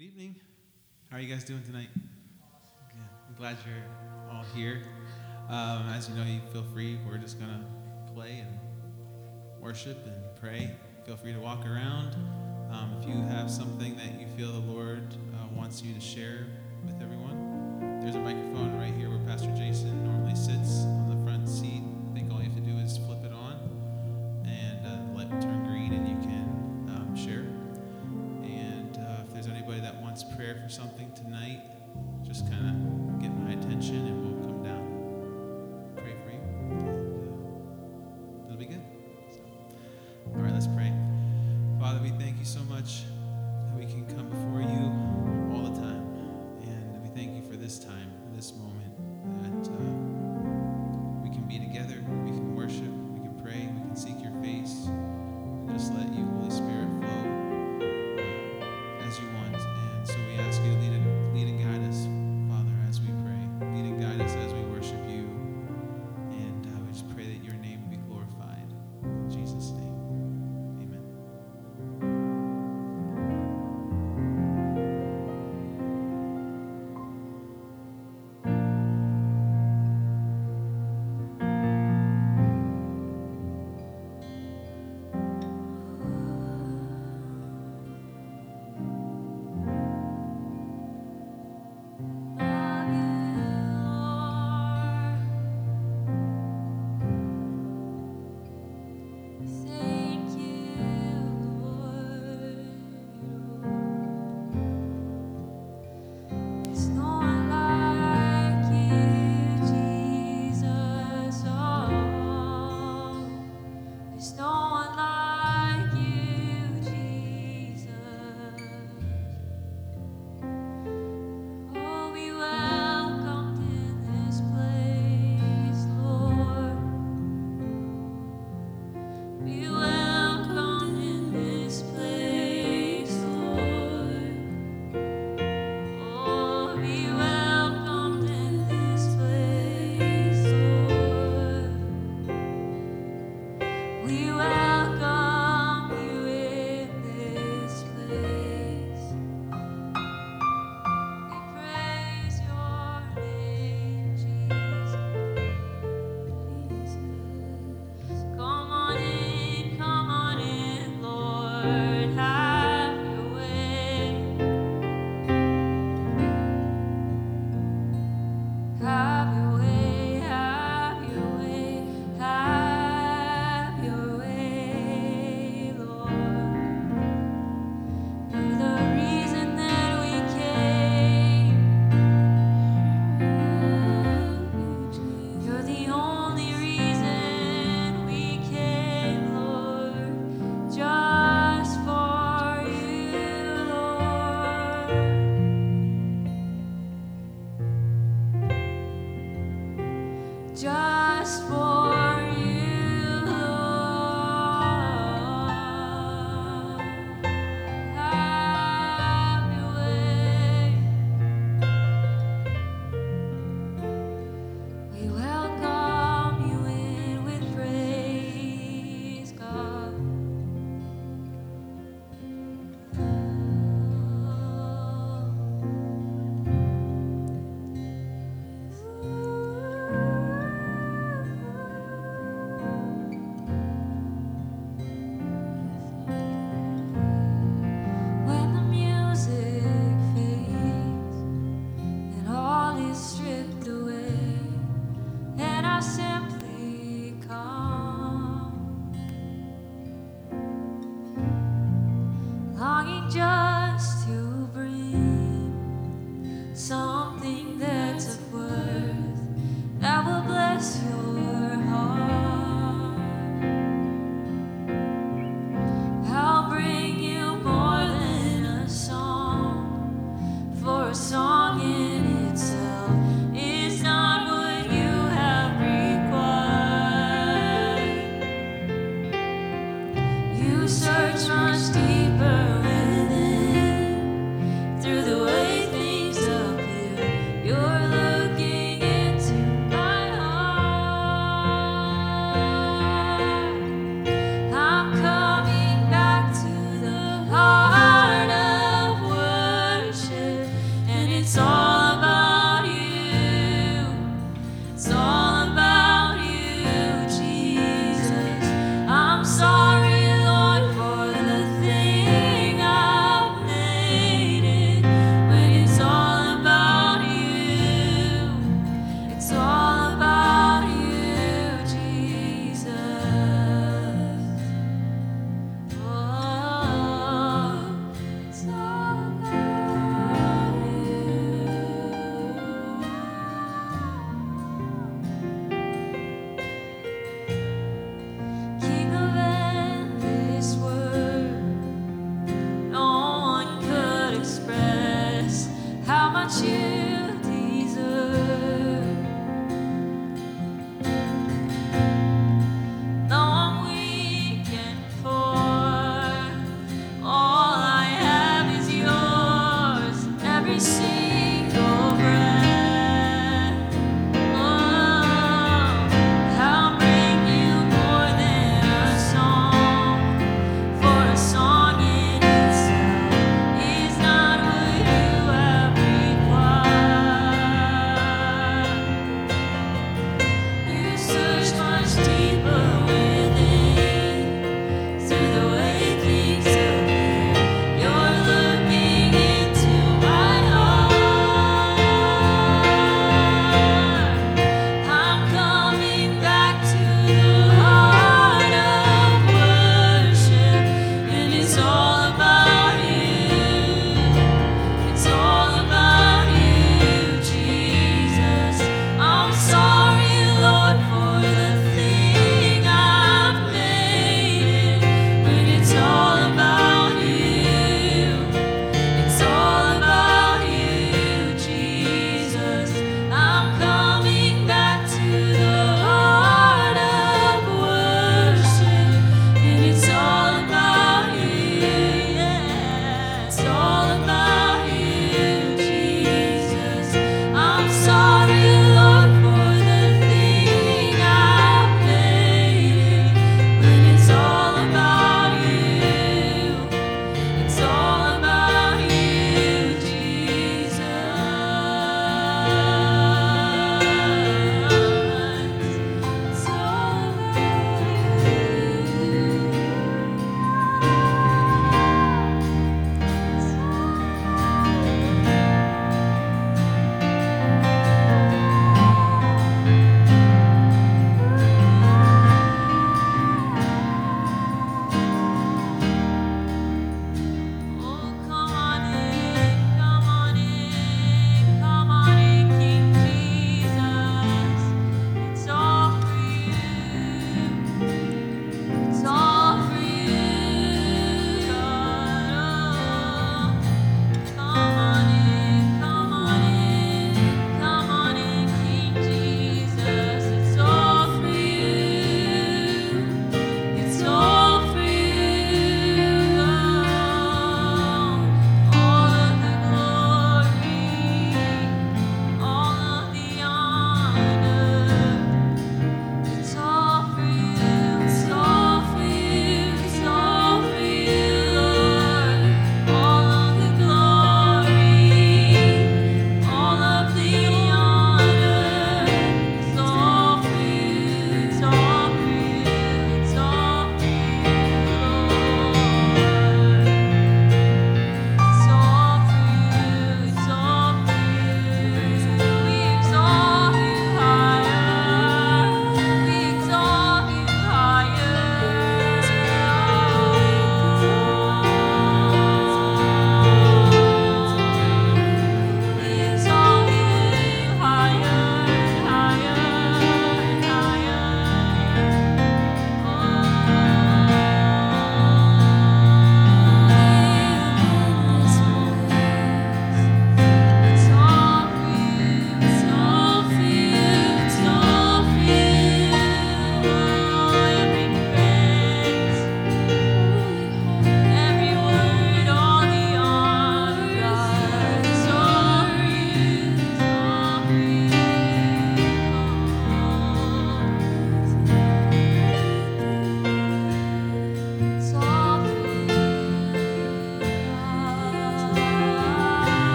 Good evening. How are you guys doing tonight? Good. I'm glad you're all here. Um, as you know, you feel free. We're just gonna play and worship and pray. Feel free to walk around. Um, if you have something that you feel the Lord uh, wants you to share with everyone, there's a microphone right here where Pastor Jason normally sits on the front seat.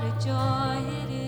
what a joy it is.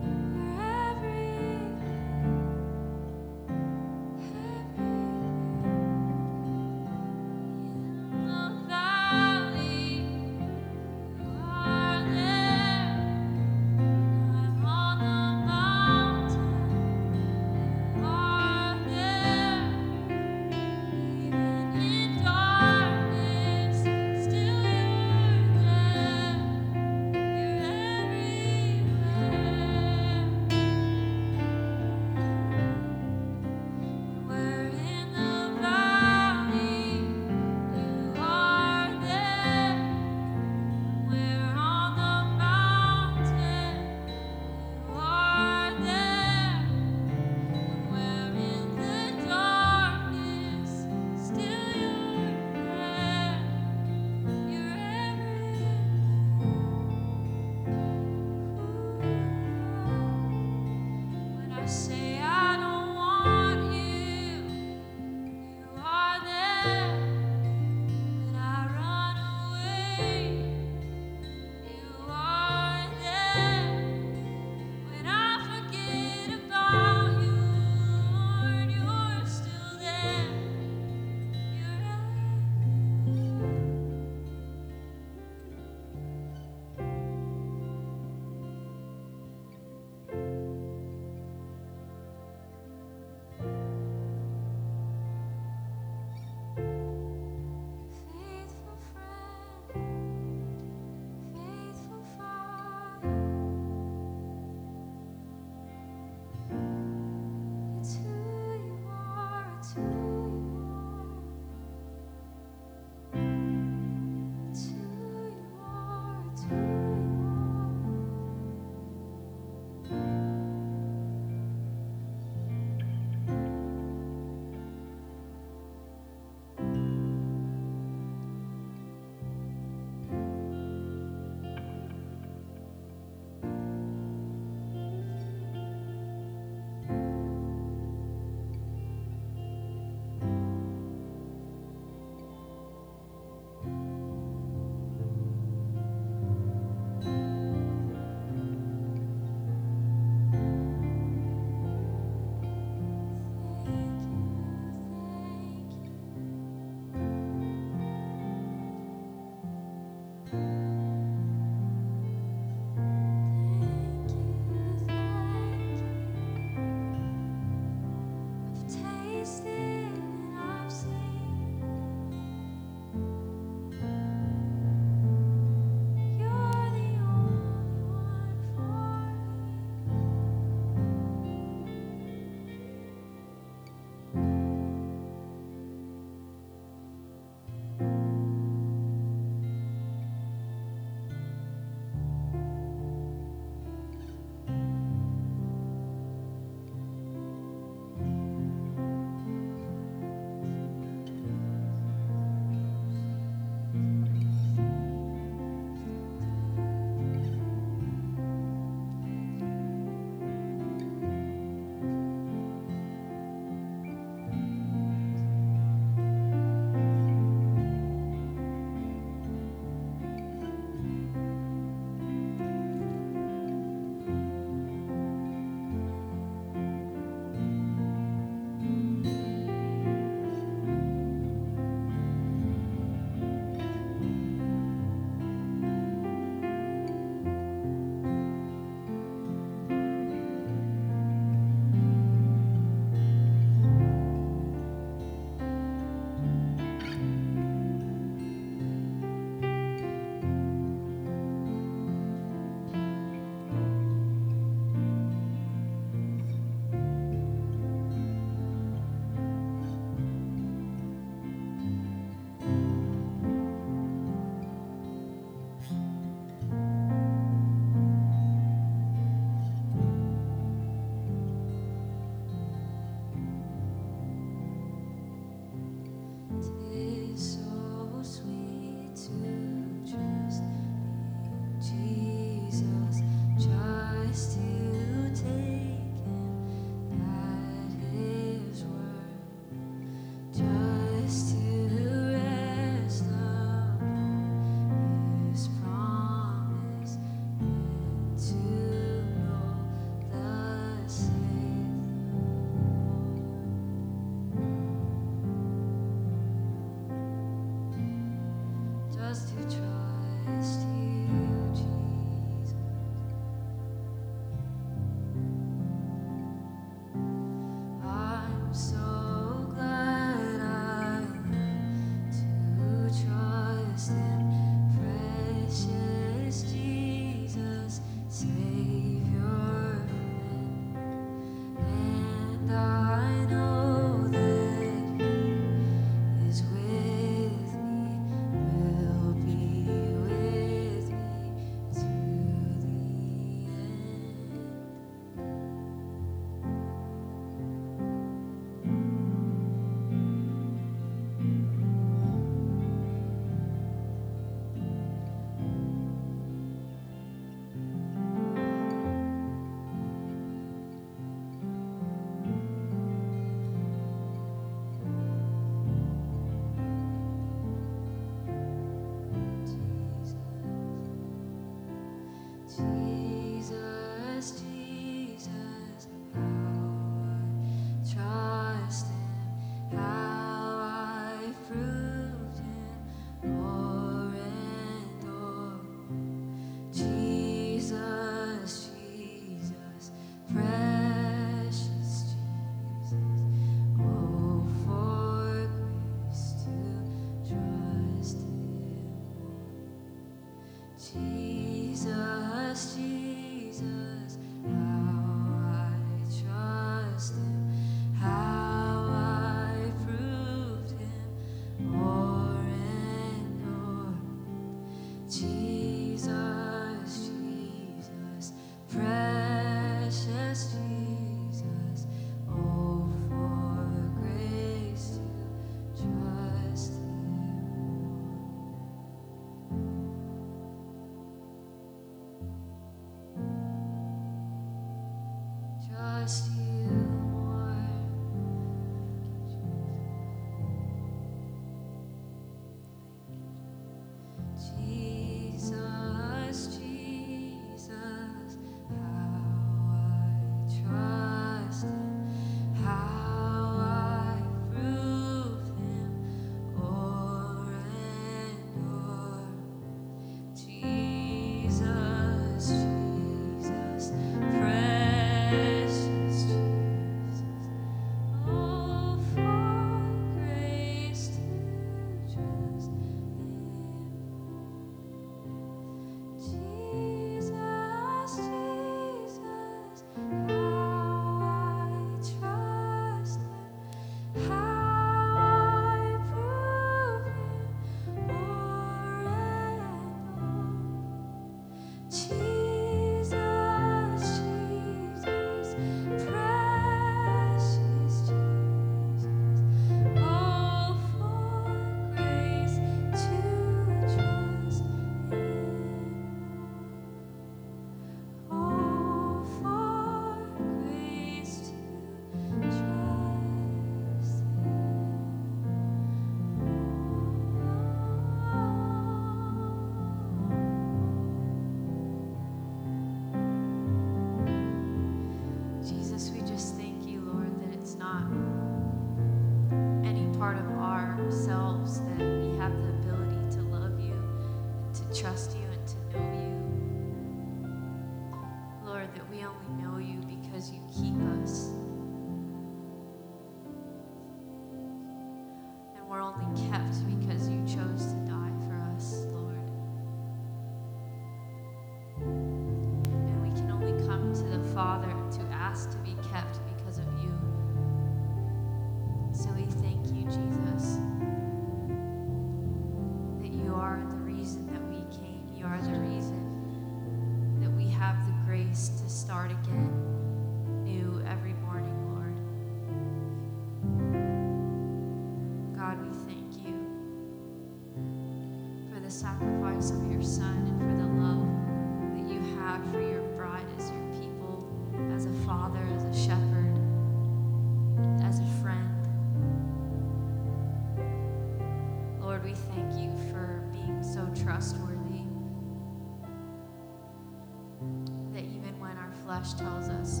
tells us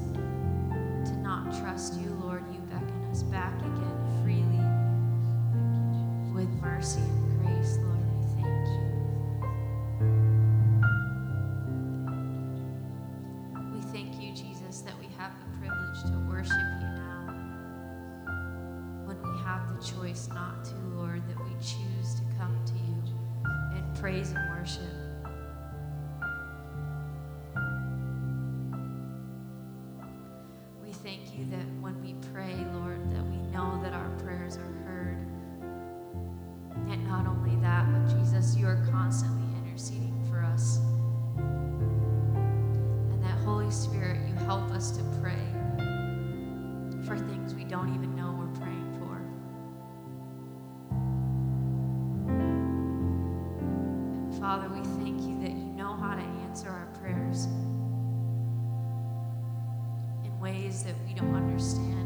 to not trust you, Lord, you beckon us back again freely with mercy and grace, Lord. I thank you. We thank you, Jesus, that we have the privilege to worship you now when we have the choice not to, Lord, that we choose to come to you and praise Father, we thank you that you know how to answer our prayers in ways that we don't understand.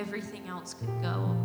everything else could go.